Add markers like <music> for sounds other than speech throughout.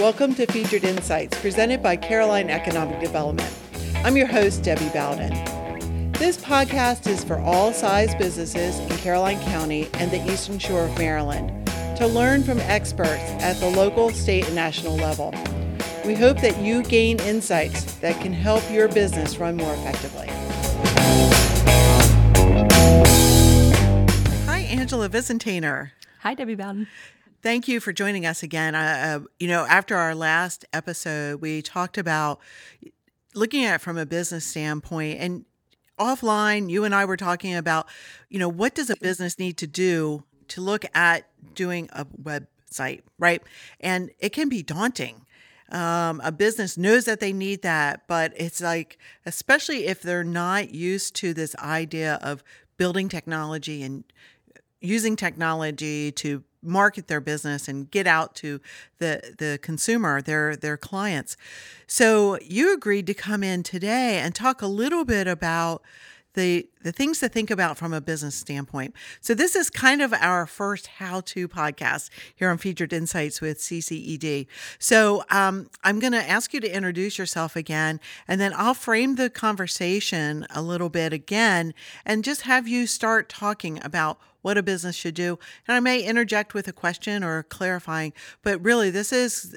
Welcome to Featured Insights, presented by Caroline Economic Development. I'm your host, Debbie Bowden. This podcast is for all size businesses in Caroline County and the Eastern Shore of Maryland to learn from experts at the local, state, and national level. We hope that you gain insights that can help your business run more effectively. Hi, Angela Visintainer. Hi, Debbie Bowden. Thank you for joining us again. Uh, you know, after our last episode, we talked about looking at it from a business standpoint and offline you and i were talking about you know what does a business need to do to look at doing a website right and it can be daunting um, a business knows that they need that but it's like especially if they're not used to this idea of building technology and using technology to market their business and get out to the the consumer their their clients. So you agreed to come in today and talk a little bit about the the things to think about from a business standpoint. So this is kind of our first how-to podcast here on Featured Insights with CCED. So um, I'm going to ask you to introduce yourself again, and then I'll frame the conversation a little bit again, and just have you start talking about what a business should do. And I may interject with a question or clarifying, but really this is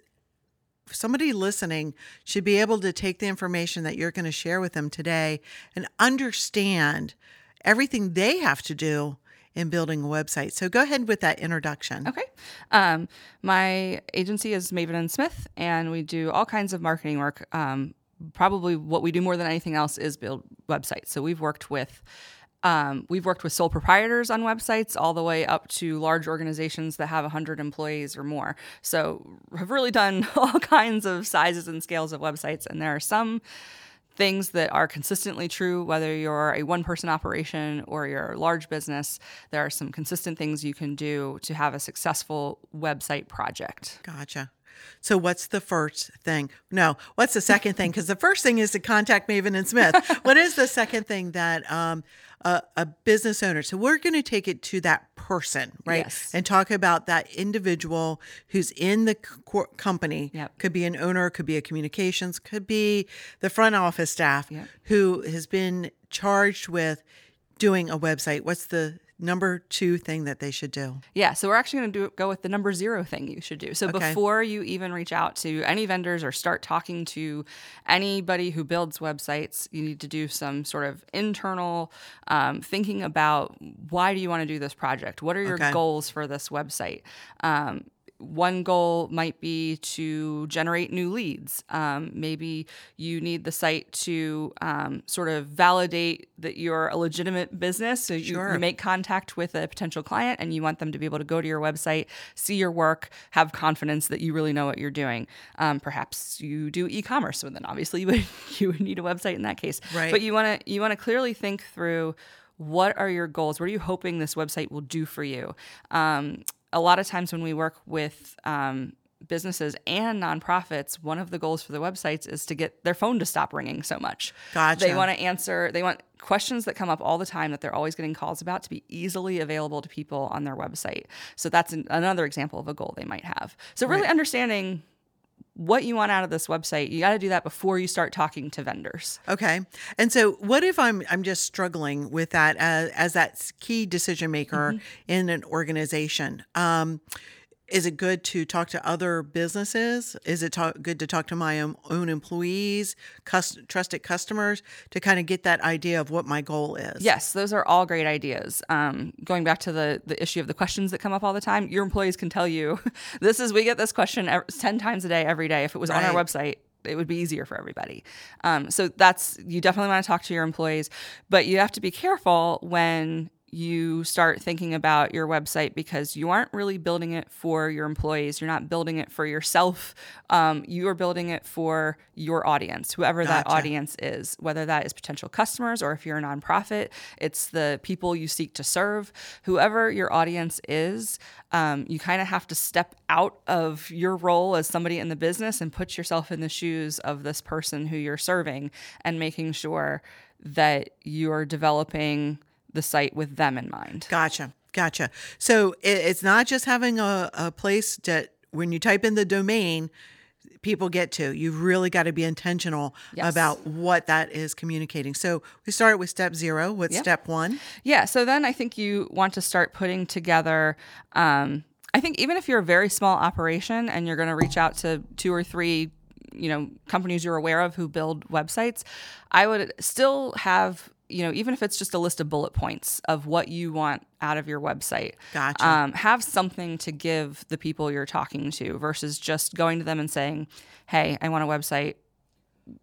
somebody listening should be able to take the information that you're going to share with them today and understand everything they have to do in building a website. So go ahead with that introduction. Okay. Um, my agency is Maven and Smith, and we do all kinds of marketing work. Um, probably what we do more than anything else is build websites. So we've worked with um, we've worked with sole proprietors on websites all the way up to large organizations that have 100 employees or more. So, have really done <laughs> all kinds of sizes and scales of websites. And there are some things that are consistently true, whether you're a one person operation or you're a large business. There are some consistent things you can do to have a successful website project. Gotcha. So what's the first thing? No, what's the second thing? Because the first thing is to contact Maven and Smith. <laughs> what is the second thing that um, a, a, business owner? So we're going to take it to that person, right? Yes. And talk about that individual who's in the co- company. Yep. Could be an owner, could be a communications, could be the front office staff Yep. who has been charged with doing a website. What's the number two thing that they should do? Yeah, so we're actually going to do go with the number zero thing you should do. So Okay. before you even reach out to any vendors or start talking to anybody who builds websites, you need to do some sort of internal um, thinking about why do you want to do this project? What are your Okay. goals for this website? Um, one goal might be to generate new leads. Um, maybe you need the site to um, sort of validate that you're a legitimate business. So you, Sure. you make contact with a potential client and you want them to be able to go to your website, see your work, have confidence that you really know what you're doing. Um, perhaps you do e-commerce, so then obviously <laughs> you would you would need a website in that case. Right. But you want to you want to clearly think through what are your goals? What are you hoping this website will do for you? Um, a lot of times when we work with um, businesses and nonprofits, one of the goals for the websites is to get their phone to stop ringing so much. Gotcha. They want to answer, they want questions that come up all the time that they're always getting calls about to be easily available to people on their website. So that's an, another example of a goal they might have. So really Right. understanding what you want out of this website, you got to do that before you start talking to vendors. Okay. And so what if I'm I'm just struggling with that as, as that key decision maker in an organization? Um, is it good to talk to other businesses? Is it ta- good to talk to my own, employees, cus- trusted customers to kind of get that idea of what my goal is? Yes, those are all great ideas. Um, going back to the the issue of the questions that come up all the time, your employees can tell you, <laughs> this is we get this question ten times a day, every day. If it was on our website, it would be easier for everybody. Um, so that's you definitely want to talk to your employees, but you have to be careful when you start thinking about your website because you aren't really building it for your employees. You're not building it for yourself. Um, you are building it for your audience, whoever that audience is, whether that is potential customers or if you're a nonprofit, it's the people you seek to serve. Whoever your audience is, um, you kind of have to step out of your role as somebody in the business and put yourself in the shoes of this person who you're serving and making sure that you're developing the site with them in mind. Gotcha. Gotcha. So it's not just having a, a place that when you type in the domain people get to. You've really got to be intentional Yes. about what that is communicating. So we started with step zero. What's Yeah. step one? Yeah. So then I think you want to start putting together. Um, I think even if you're a very small operation and you're going to reach out to two or three, you know, companies you're aware of who build websites, I would still have. You know, even if it's just a list of bullet points of what you want out of your website, Gotcha. um, have something to give the people you're talking to versus just going to them and saying, "Hey, I want a website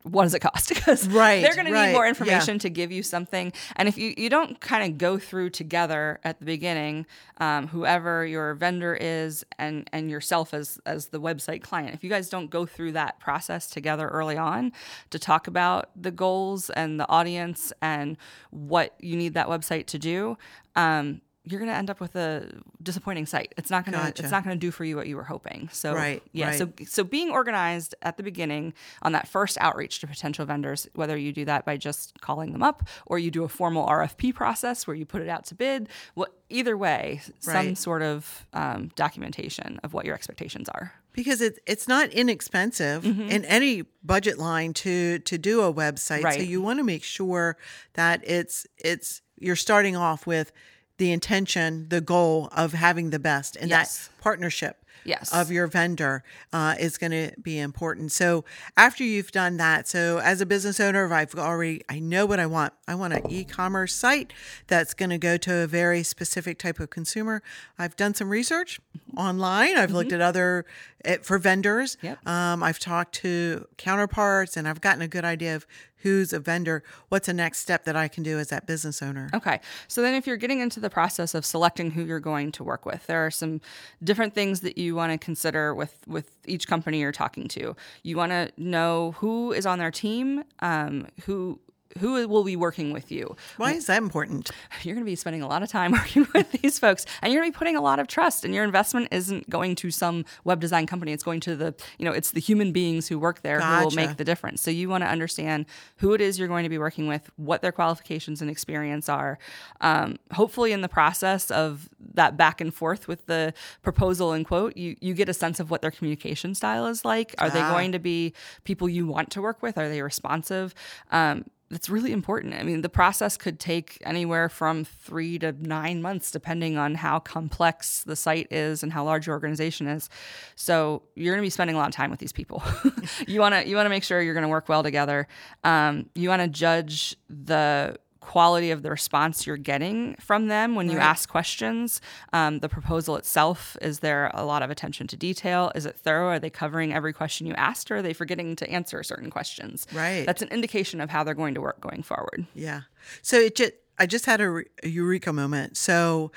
what does it cost? <laughs> Because Right, they're going to right, need more yeah. information to give you something. And if you, you don't kind of go through together at the beginning, um, whoever your vendor is and and yourself as as the website client, if you guys don't go through that process together early on to talk about the goals and the audience and what you need that website to do. Um, you're going to end up with a disappointing site. It's not going to Gotcha. it's not going to do for you what you were hoping. So Right, yeah, so right. so being organized at the beginning on that first outreach to potential vendors, whether you do that by just calling them up or you do a formal RFP process where you put it out to bid, what either way, some sort of um, documentation of what your expectations are. because it, it's not inexpensive in any budget line to to do a website. So you want to make sure that it's it's you're starting off with the intention, the goal of having the best, and Yes. that partnership. Yes. Of your vendor uh, is going to be important. So after you've done that, so as a business owner, I've already I know what I want. I want an e-commerce site that's going to go to a very specific type of consumer. I've done some research online. I've looked at other eh, for vendors. Yep. Um, I've talked to counterparts, and I've gotten a good idea of who's a vendor. What's the next step that I can do as that business owner? Okay. So then if you're getting into the process of selecting who you're going to work with, there are some different things that you want to consider with with each company you're talking to. You want to know who is on their team, um, who who will be working with you. Why is that important? <laughs> You're going to be spending a lot of time <laughs> working with these folks, and you're going to be putting a lot of trust. And your investment isn't going to some web design company; it's going to the you know it's the human beings who work there who will make the difference. So you want to understand who it is you're going to be working with, what their qualifications and experience are. Um, hopefully, in the process of that back and forth with the proposal and quote, you you get a sense of what their communication style is like. Are they Ah. going to be people you want to work with? Are they responsive? Um, that's really important. I mean, the process could take anywhere from three to nine months, depending on how complex the site is and how large your organization is. So you're going to be spending a lot of time with these people. <laughs> you want to you want to make sure you're going to work well together. Um, you want to judge the quality of the response you're getting from them when you Right. ask questions. Um, the proposal itself is there a lot of attention to detail? Is it thorough? Are they covering every question you asked, or are they forgetting to answer certain questions? Right. That's an indication of how they're going to work going forward. Yeah. So it just I just had a, a eureka moment. So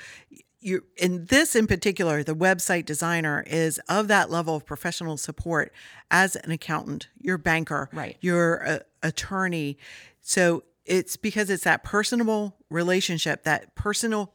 you in this in particular, the website designer is of that level of professional support as an accountant, your banker, Right. your uh, attorney. So it's because it's that personable relationship, that personal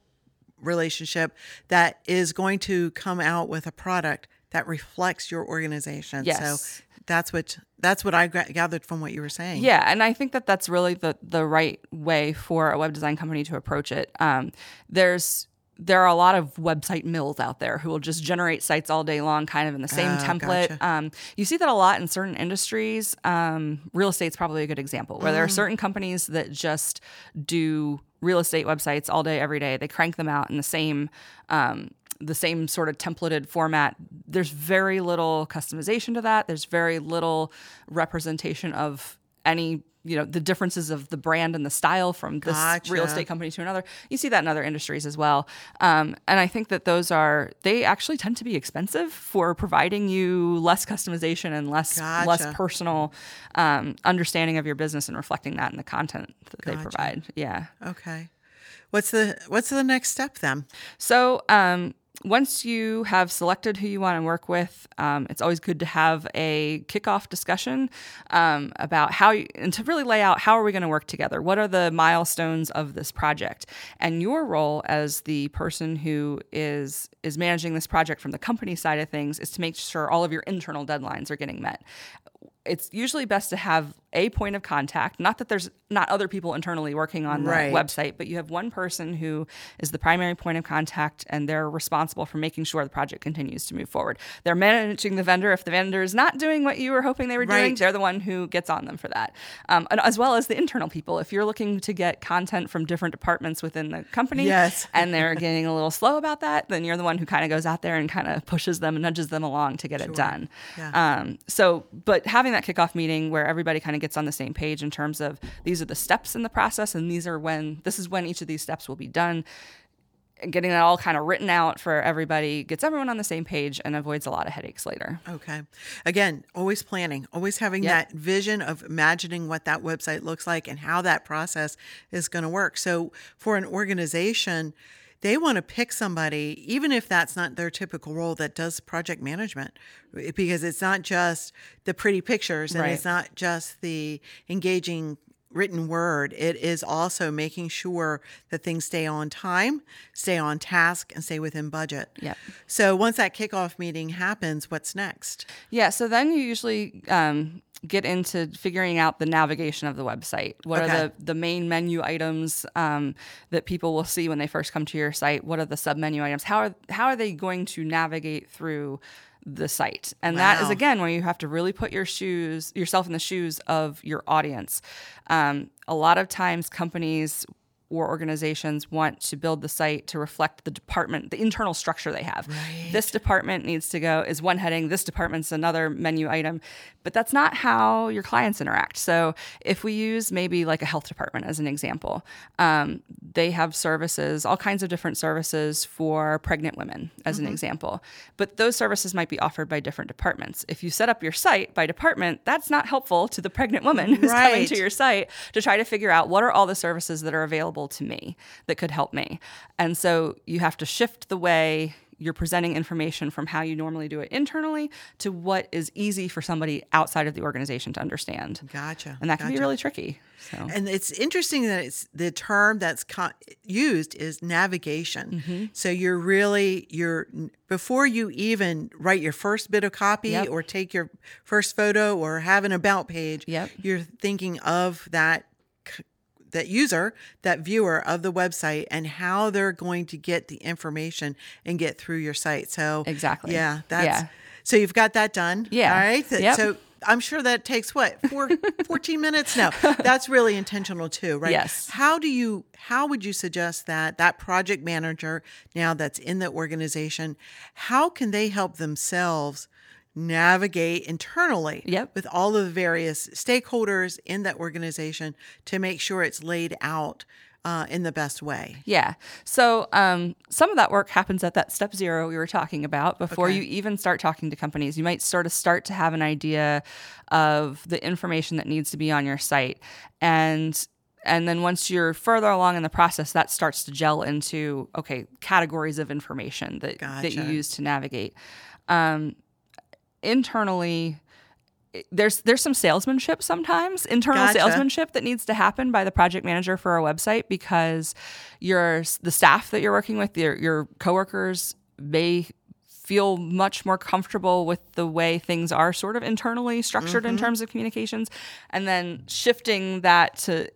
relationship that is going to come out with a product that reflects your organization. Yes. So that's what that's what I gathered from what you were saying. Yeah, and I think that that's really the the right way for a web design company to approach it. Um, there's there are a lot of website mills out there who will just generate sites all day long, kind of in the same Oh, template. gotcha. Um, you see that a lot in certain industries. Um, real estate's probably a good example, where there are Mm. certain companies that just do real estate websites all day, every day. They crank them out in the same. Um, the same sort of templated format. There's very little customization to that. There's very little representation of any, you know, the differences of the brand and the style from this real estate company to another. You see that in other industries as well. Um, and I think that those are they actually tend to be expensive for providing you less customization and less less personal um, understanding of your business and reflecting that in the content that they provide. Yeah. Okay. What's the what's the next step then? So, um, once you have selected who you want to work with, um, it's always good to have a kickoff discussion um, about how you, and to really lay out how are we going to work together. What are the milestones of this project, and your role as the person who is is managing this project from the company side of things is to make sure all of your internal deadlines are getting met. It's usually best to have a point of contact. Not that there's not other people internally working on the Right. website, but you have one person who is the primary point of contact and they're responsible for making sure the project continues to move forward. They're managing the vendor. If the vendor is not doing what you were hoping they were doing, they're the one who gets on them for that. Um, and as well as the internal people. If you're looking to get content from different departments within the company Yes. and they're getting a little slow about that, then you're the one who kind of goes out there and kind of pushes them and nudges them along to get it done. Yeah. Um, so, but having that kickoff meeting where everybody kind of gets on the same page in terms of these are the steps in the process and these are when this is when each of these steps will be done. and Getting that all kind of written out for everybody gets everyone on the same page and avoids a lot of headaches later. Okay. Again, always planning, always having Yep. that vision of imagining what that website looks like and how that process is going to work. So, for an organization, they want to pick somebody, even if that's not their typical role, that does project management, because it's not just the pretty pictures and Right. it's not just the engaging written word. It is also making sure that things stay on time, stay on task, and stay within budget. Yep. So once that kickoff meeting happens, what's next? Yeah, so then you usually um, get into figuring out the navigation of the website. What Okay. are the, the main menu items um, that people will see when they first come to your site? What are the sub menu items? How are how are they going to navigate through the site? And that is again where you have to really put your shoes yourself in the shoes of your audience. Um, a lot of times, companies or organizations want to build the site to reflect the department, the internal structure they have. This department needs to go is one heading, this department's another menu item, but that's not how your clients interact. So if we use maybe like a health department as an example, um, they have services, all kinds of different services for pregnant women, as an example. But those services might be offered by different departments. If you set up your site by department, that's not helpful to the pregnant woman <laughs> who's coming to your site to try to figure out what are all the services that are available to me that could help me. And so you have to shift the way you're presenting information from how you normally do it internally to what is easy for somebody outside of the organization to understand. Gotcha. And that can be really tricky. So And it's interesting that it's the term that's used is navigation. Mm-hmm. So you're really you're before you even write your first bit of copy Yep. or take your first photo or have an about page. Yep. You're thinking of that that user, that viewer of the website and how they're going to get the information and get through your site. So Exactly. Yeah, that's Yeah. so you've got that done. Yeah. All right. Yep. So I'm sure that takes what four, <laughs> 14 minutes. No, that's really intentional too, right? Yes. How do you? How would you suggest that that project manager now that's in the organization, how can they help themselves navigate internally Yep. with all of the various stakeholders in that organization to make sure it's laid out uh, in the best way? Yeah. So um, some of that work happens at that step zero we were talking about before Okay. you even start talking to companies. You might sort of start to have an idea of the information that needs to be on your site. And and then once you're further along in the process, that starts to gel into okay categories of information that that you use to navigate. Um, internally, there's there's some salesmanship sometimes internal Gotcha. salesmanship that needs to happen by the project manager for a website because your the staff that you're working with your your coworkers may feel much more comfortable with the way things are sort of internally structured Mm-hmm. in terms of communications and then shifting that to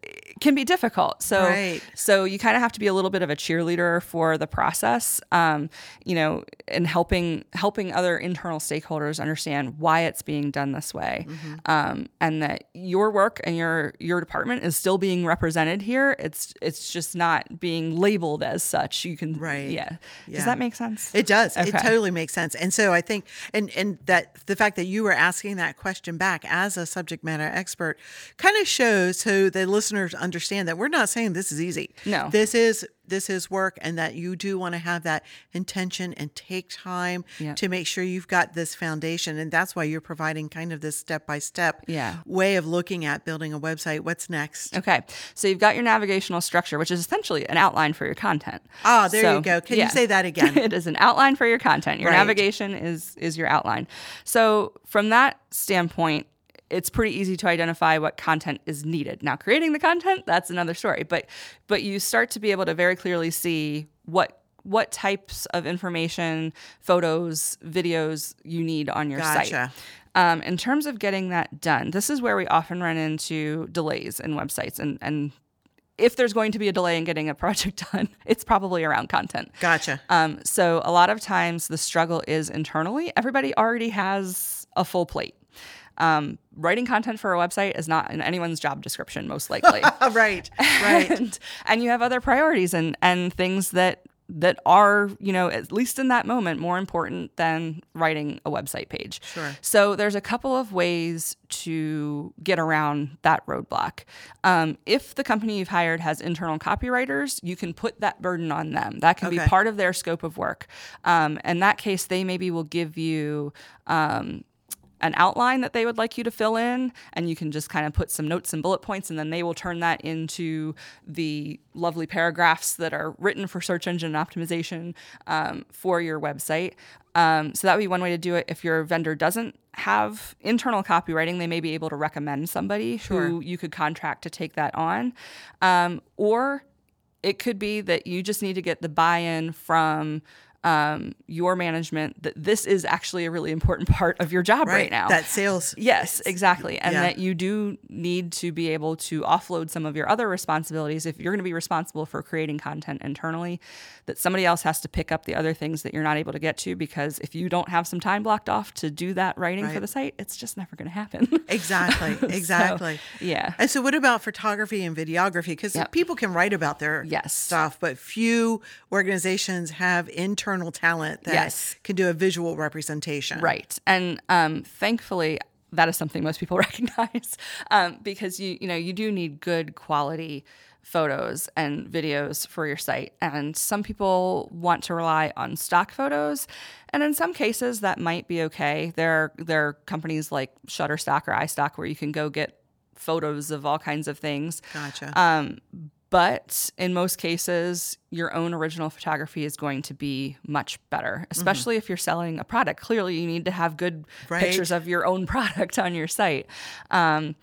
can be difficult so Right. so you kind of have to be a little bit of a cheerleader for the process, um, you know, and helping helping other internal stakeholders understand why it's being done this way, Mm-hmm. um, and that your work and your your department is still being represented here. It's it's just not being labeled as such. You can Right. yeah. Yeah. Does that make sense? It does. It totally makes sense. And so I think, and and that the fact that you were asking that question back as a subject matter expert kind of shows who the listeners understand that we're not saying this is easy. No. this is this is work, and that you do want to have that intention and take time Yep. to make sure you've got this foundation, and that's why you're providing kind of this step by step way of looking at building a website. What's next? Okay, so you've got your navigational structure, which is essentially an outline for your content. Ah, there So, you go. Can yeah. you say that again? <laughs> it is an outline for your content. Your Right. navigation is is your outline. So from that standpoint, it's pretty easy to identify what content is needed. Now, creating the content, that's another story. But but you start to be able to very clearly see what what types of information, photos, videos you need on your site. Um, in terms of getting that done, this is where we often run into delays in websites and and if there's going to be a delay in getting a <laughs> project done, it's probably around content. Gotcha. Um, so a lot of times the struggle is internally. Everybody already has a full plate. Um, writing content for a website is not in anyone's job description, most likely. <laughs> right. Right. <laughs> and, and you have other priorities and and things that that are, you know, at least in that moment, more important than writing a website page. Sure. So there's a couple of ways to get around that roadblock. Um, if the company you've hired has internal copywriters, you can put that burden on them. That can Okay. be part of their scope of work. Um, in that case, they maybe will give you. Um, an outline that they would like you to fill in, and you can just kind of put some notes and bullet points, and then they will turn that into the lovely paragraphs that are written for search engine optimization um, for your website. Um, so that would be one way to do it. If your vendor doesn't have internal copywriting, they may be able to recommend somebody who you could contract to take that on. Um, or it could be that you just need to get the buy-in from um, your management that this is actually a really important <laughs> part of your job right, now. That sales. Yes, exactly. And yeah. that you do need to be able to offload some of your other responsibilities. If you're going to be responsible for creating content internally, that somebody else has to pick up the other things that you're not able to get to because if you don't have some time blocked off to do that writing for the site, it's just never going to happen. <laughs> Exactly. So, Exactly. yeah. And so, what about photography and videography? Because Yep. people can write about their Yes. stuff, but few organizations have internal talent that Yes. can do a visual representation. Right. And um, thankfully, that is something most people <laughs> recognize um, because you you know you do need good quality photos and videos for your site and some people want to rely on stock photos and in some cases that might be okay there are, there are companies like shutterstock or istock where you can go get photos of all kinds of things Gotcha. um, but in most cases, your own original photography is going to be much better, especially if you're selling a product. Clearly, you need to have good Right. pictures of your own <laughs> product on your site. Um,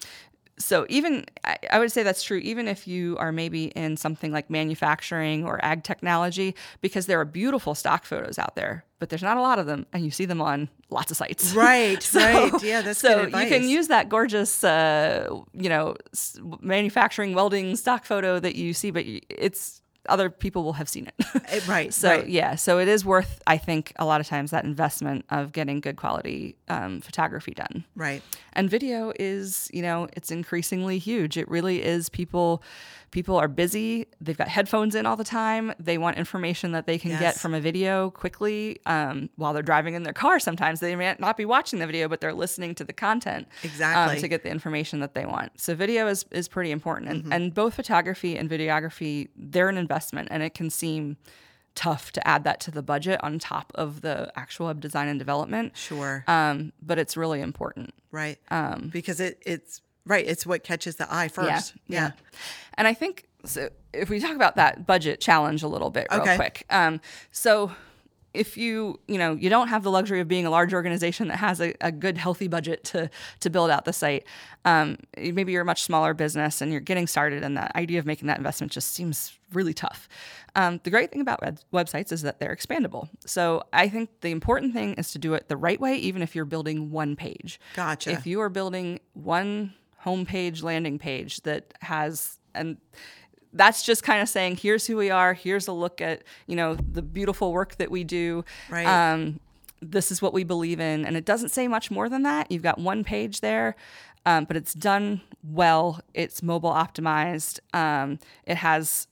so even I, would say that's true even if you are maybe in something like manufacturing or ag technology because there are beautiful stock photos out there but there's not a lot of them and you see them on lots of sites <laughs> Right, So- right. Yeah, that's so good you can use that gorgeous uh, you know manufacturing welding stock photo that you see but it's other people will have seen it Eh, right. <laughs> so right. yeah, so it is worth, I think, a lot of times that investment of getting good quality um, photography done. Right. And video is, you know, it's increasingly huge. It really is. People, people are busy. They've got headphones in all the time. They want information that they can get from a video quickly um, while they're driving in their car. Sometimes they may not be watching the video, but they're listening to the content Exactly. um, to get the information that they want. So video is is pretty important, and Mm-hmm. and both photography and videography they're an investment, and it can seem tough to add that to the budget on top of the actual web design and development. Sure. Um, but it's really important. right. Um, because it it's right. It's what catches the eye first. Yeah. And I think so if we talk about that budget challenge a little bit real Okay. quick. Um, so if you, you know, you don't have the luxury of being a large organization that has a, a good, healthy budget to to build out the site, um, maybe you're a much smaller business and you're getting started, and the idea of making that investment just seems really tough. Um, the great thing about web- websites is that they're expandable. So I think the important thing is to do it the right way, even if you're building one page. Gotcha. If you are building one homepage landing page that has and that's just kind of saying here's who we are here's a look at you know the beautiful work that we do. Right. um, this is what we believe in. And it doesn't say much more than that. You've got one page there um, but it's done well. It's mobile optimized. Um, it has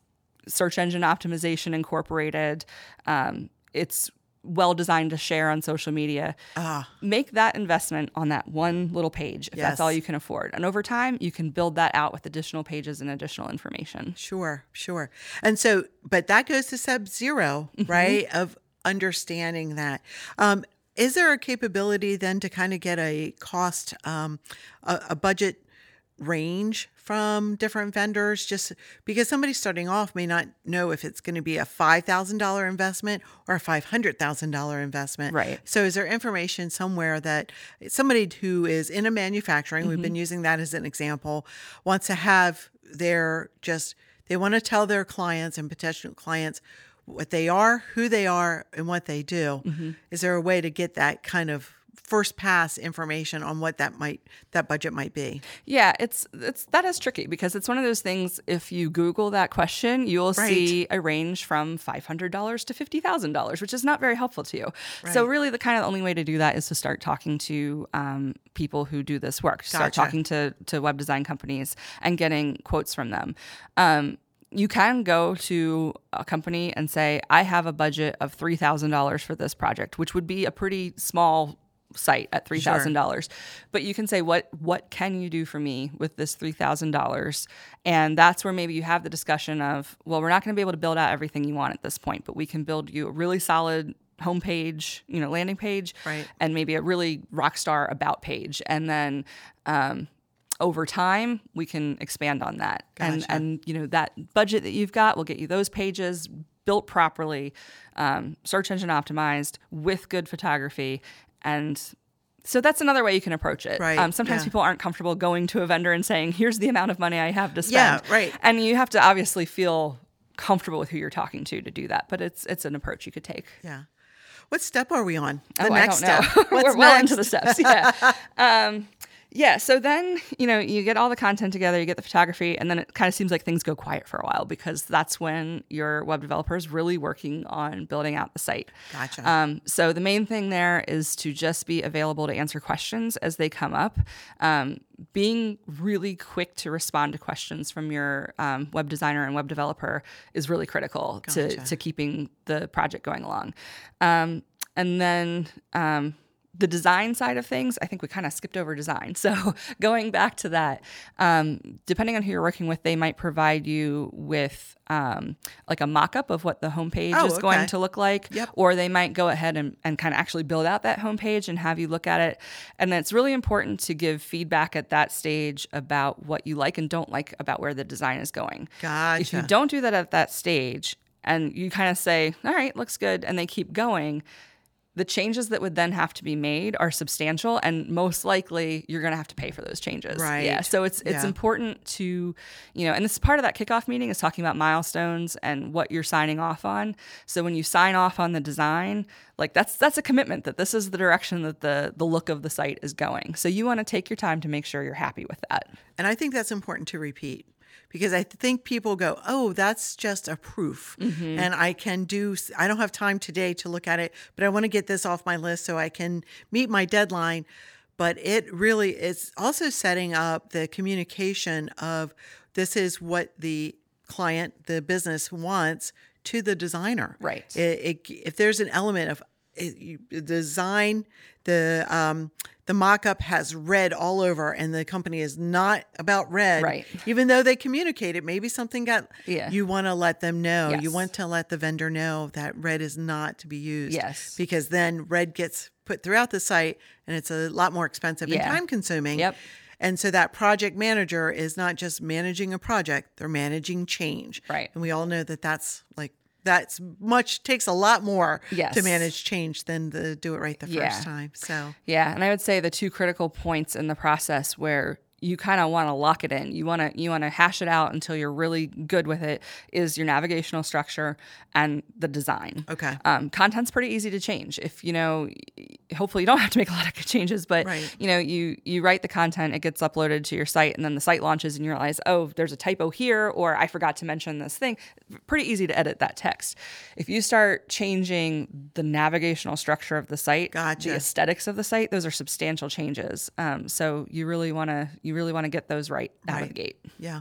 search engine optimization incorporated. Um, it's well designed to share on social media Ah. make that investment on that one little page if that's all you can afford and over time you can build that out with additional pages and additional information Sure, sure. And so, but that goes to sub 0 Mm-hmm. right? Of understanding that. Um, is there a capability then to kind of get a cost, um, a, a budget range from different vendors? Just because somebody starting off may not know if it's going to be a $5,000 investment or a $500,000 investment. Right. So, is there information somewhere that somebody who is in a manufacturing, we've Mm-hmm. been using that as an example, wants to have their just, they want to tell their clients and potential clients what they are, who they are, and what they do. Mm-hmm. Is there a way to get that kind of first pass information on what that might that budget might be. Yeah, it's it's that is tricky because it's one of those things. If you Google that question, you'll Right. see a range from five hundred dollars to fifty thousand dollars, which is not very helpful to you. So really, the kind of the only way to do that is to start talking to um, people who do this work. Start talking to to web design companies and getting quotes from them. Um, you can go to a company and say, I have a budget of $3,000 for this project, which would be a pretty small site at $3,000. But you can say, what, what can you do for me with this $3,000? And that's where maybe you have the discussion of, well, we're not going to be able to build out everything you want at this point, but we can build you a really solid homepage, you know, landing page, Right. and maybe a really rock star about page. And then, um, over time we can expand on that and and you know that budget that you've got will get you those pages built properly um, search engine optimized with good photography and so that's another way you can approach it. Right, Um, sometimes yeah. people aren't comfortable going to a vendor and saying, "Here's the amount of money I have to spend." Yeah, spend." right. And you have to obviously feel comfortable with who you're talking to to do that. But it's it's an approach you could take. Yeah. What step are we on? The Oh, next step. <laughs> What's We're well into the steps. Yeah. <laughs> um, yeah. So then, you know, you get all the content together, you get the photography, and then it kind of seems like things go quiet for a while because that's when your web developer is really working on building out the site. Gotcha. Um, so the main thing there is to just be available to answer questions as they come up. Um, being really quick to respond to questions from your um, web designer and web developer is really critical to, Gotcha. to keeping the project going along. Um, and then um, the design side of things, I think we kind of skipped over design. <laughs> So going back to that, um, depending on who you're working with, they might provide you with um, like a mock-up of what the homepage Oh, is going to look like, Yep. or they might go ahead and, and kind of actually build out that homepage and have you look at it. And then it's really important to give feedback at that stage about what you like and don't like about where the design is going. Gotcha. If you don't do that at that stage and you kind of say, all right, looks good, and they keep going, the changes that would then have to be made are substantial and most likely you're going to have to pay for those changes. Right. Yeah. So it's it's Yeah. important to, you know, and this is part of that kickoff meeting is talking about milestones and what you're signing off on. So when you sign off on the design, like that's that's a commitment that this is the direction that the the look of the site is going. So you want to take your time to make sure you're happy with that. And I think that's important to repeat because I think people go, oh, that's just a proof. Mm-hmm. And I can do, I don't have time today to look at it, but I want to get this off my list so I can meet my deadline. But it really is also setting up the communication of this is what the client, the business wants to the designer. Right. It, it, if there's an element of it, the design, the um, the mock-up has red all over, and the company is not about red. Right. Even though they communicate it, maybe something got. Yeah. You want to let them know. yes. You want to let the vendor know that red is not to be used. Yes. Because then red gets put throughout the site, and it's a lot more expensive Yeah. and time-consuming. Yep. And so that project manager is not just managing a project; they're managing change. Right. And we all know that that's like that's much takes a lot more Yes. to manage change than the do it right the first Yeah. time. So Yeah, and I would say the two critical points in the process where you kind of want to lock it in. You want to you want to hash it out until you're really good with it. Is your navigational structure and the design. Okay. Um, content's pretty easy to change. If you know, hopefully you don't have to make a lot of changes, but Right. you know, you you write the content, it gets uploaded to your site, and then the site launches, and you realize, oh, there's a typo here, or I forgot to mention this thing. Pretty easy to edit that text. If you start changing the navigational structure of the site, Gotcha. the aesthetics of the site, those are substantial changes. Um, so you really want to you really want to get those right out of the gate. yeah.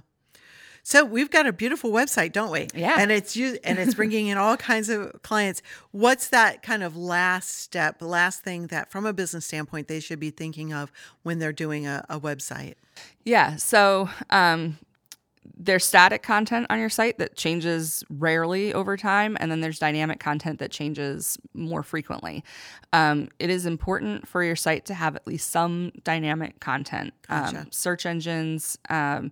So we've got a beautiful website, don't we? Yeah. And it's you and it's bringing in all kinds of clients. What's that kind of last step, last thing that from a business standpoint they should be thinking of when they're doing a, a website? Yeah. So um, there's static content on your site that changes rarely over time, and then there's dynamic content that changes more frequently. Um, it is important for your site to have at least some dynamic content. Gotcha. Um, search engines. Um,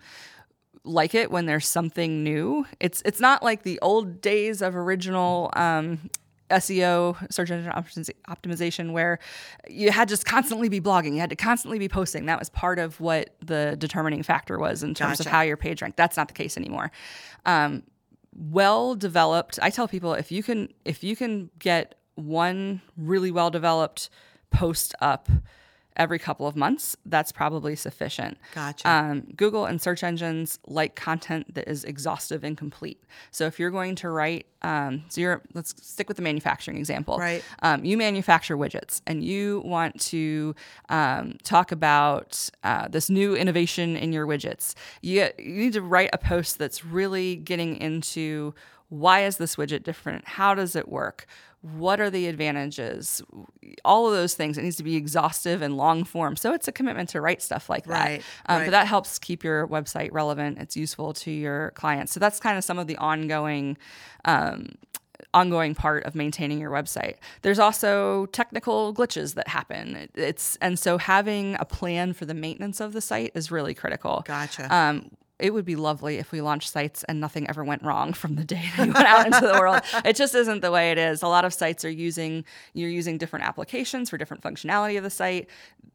like it when there's something new. It's it's not like the old days of original um, SEO, search engine optimization, where you had to just constantly be blogging, you had to constantly be posting. That was part of what the determining factor was in terms of how your page ranked. That's not the case anymore. Um, well developed. I tell people if you can if you can get one really well developed post up every couple of months, that's probably sufficient. Gotcha. Um, Google and search engines like content that is exhaustive and complete. So if you're going to write, um, so you're let's stick with the manufacturing example. Right. Um, you manufacture widgets, and you want to um, talk about uh, this new innovation in your widgets. You, you need to write a post that's really getting into why is this widget different? How does it work? What are the advantages? All of those things it needs to be exhaustive and long form. So it's a commitment to write stuff like that. Right, um, right. but that helps keep your website relevant. It's useful to your clients. So that's kind of some of the ongoing um, ongoing part of maintaining your website. There's also technical glitches that happen. It's and so having a plan for the maintenance of the site is really critical. Gotcha. um, it would be lovely if we launched sites and nothing ever went wrong from the day they went out into the world. <laughs> It just isn't the way it is. A lot of sites are using you're using different applications for different functionality of the site.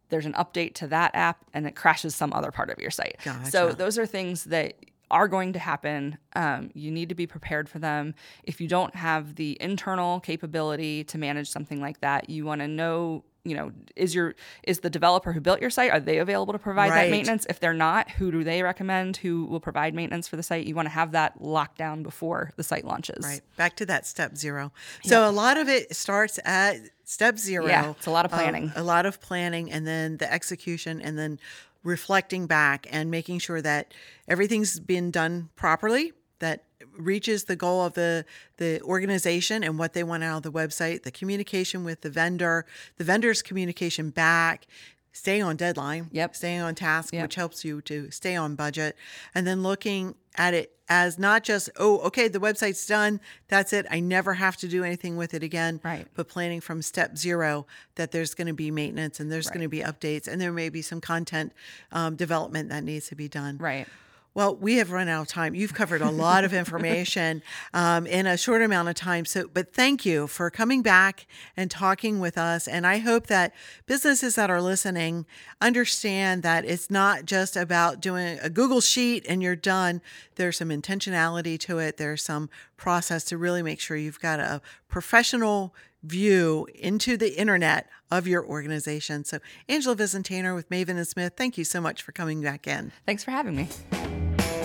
There's an update to that app and it crashes some other part of your site. So those are things that are going to happen. Um, you need to be prepared for them. If you don't have the internal capability to manage something like that, you want to know. You know, is your is the developer who built your site are they available to provide Right. that maintenance? If they're not, who do they recommend? Who will provide maintenance for the site? You want to have that locked down before the site launches. Right. Back to that step zero. So a lot of it starts at step zero. Yeah, it's a lot of um, planning. a lot of planning and then the execution and then reflecting back and making sure that everything's been done properly, that reaches the goal of the the organization and what they want out of the website, the communication with the vendor, the vendor's communication back, staying on deadline, Yep. staying on task, Yep. which helps you to stay on budget, and then looking at it as not just oh okay the website's done that's it i never have to do anything with it again Right. but planning from step zero that there's going to be maintenance and there's going to be updates and there may be some content um, development that needs to be done Right. Well, we have run out of time. You've covered a lot of information <laughs> um, in a short amount of time. So, but thank you for coming back and talking with us. And I hope that businesses that are listening understand that it's not just about doing a Google sheet and you're done. There's some intentionality to it. There's some process to really make sure you've got a professional view into the internet of your organization. So, Angela Visintainer with Maven and Smith, thank you so much for coming back in. Thanks for having me.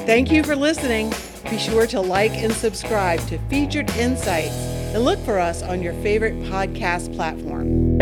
Thank you for listening. Be sure to like and subscribe to Featured Insights and look for us on your favorite podcast platform.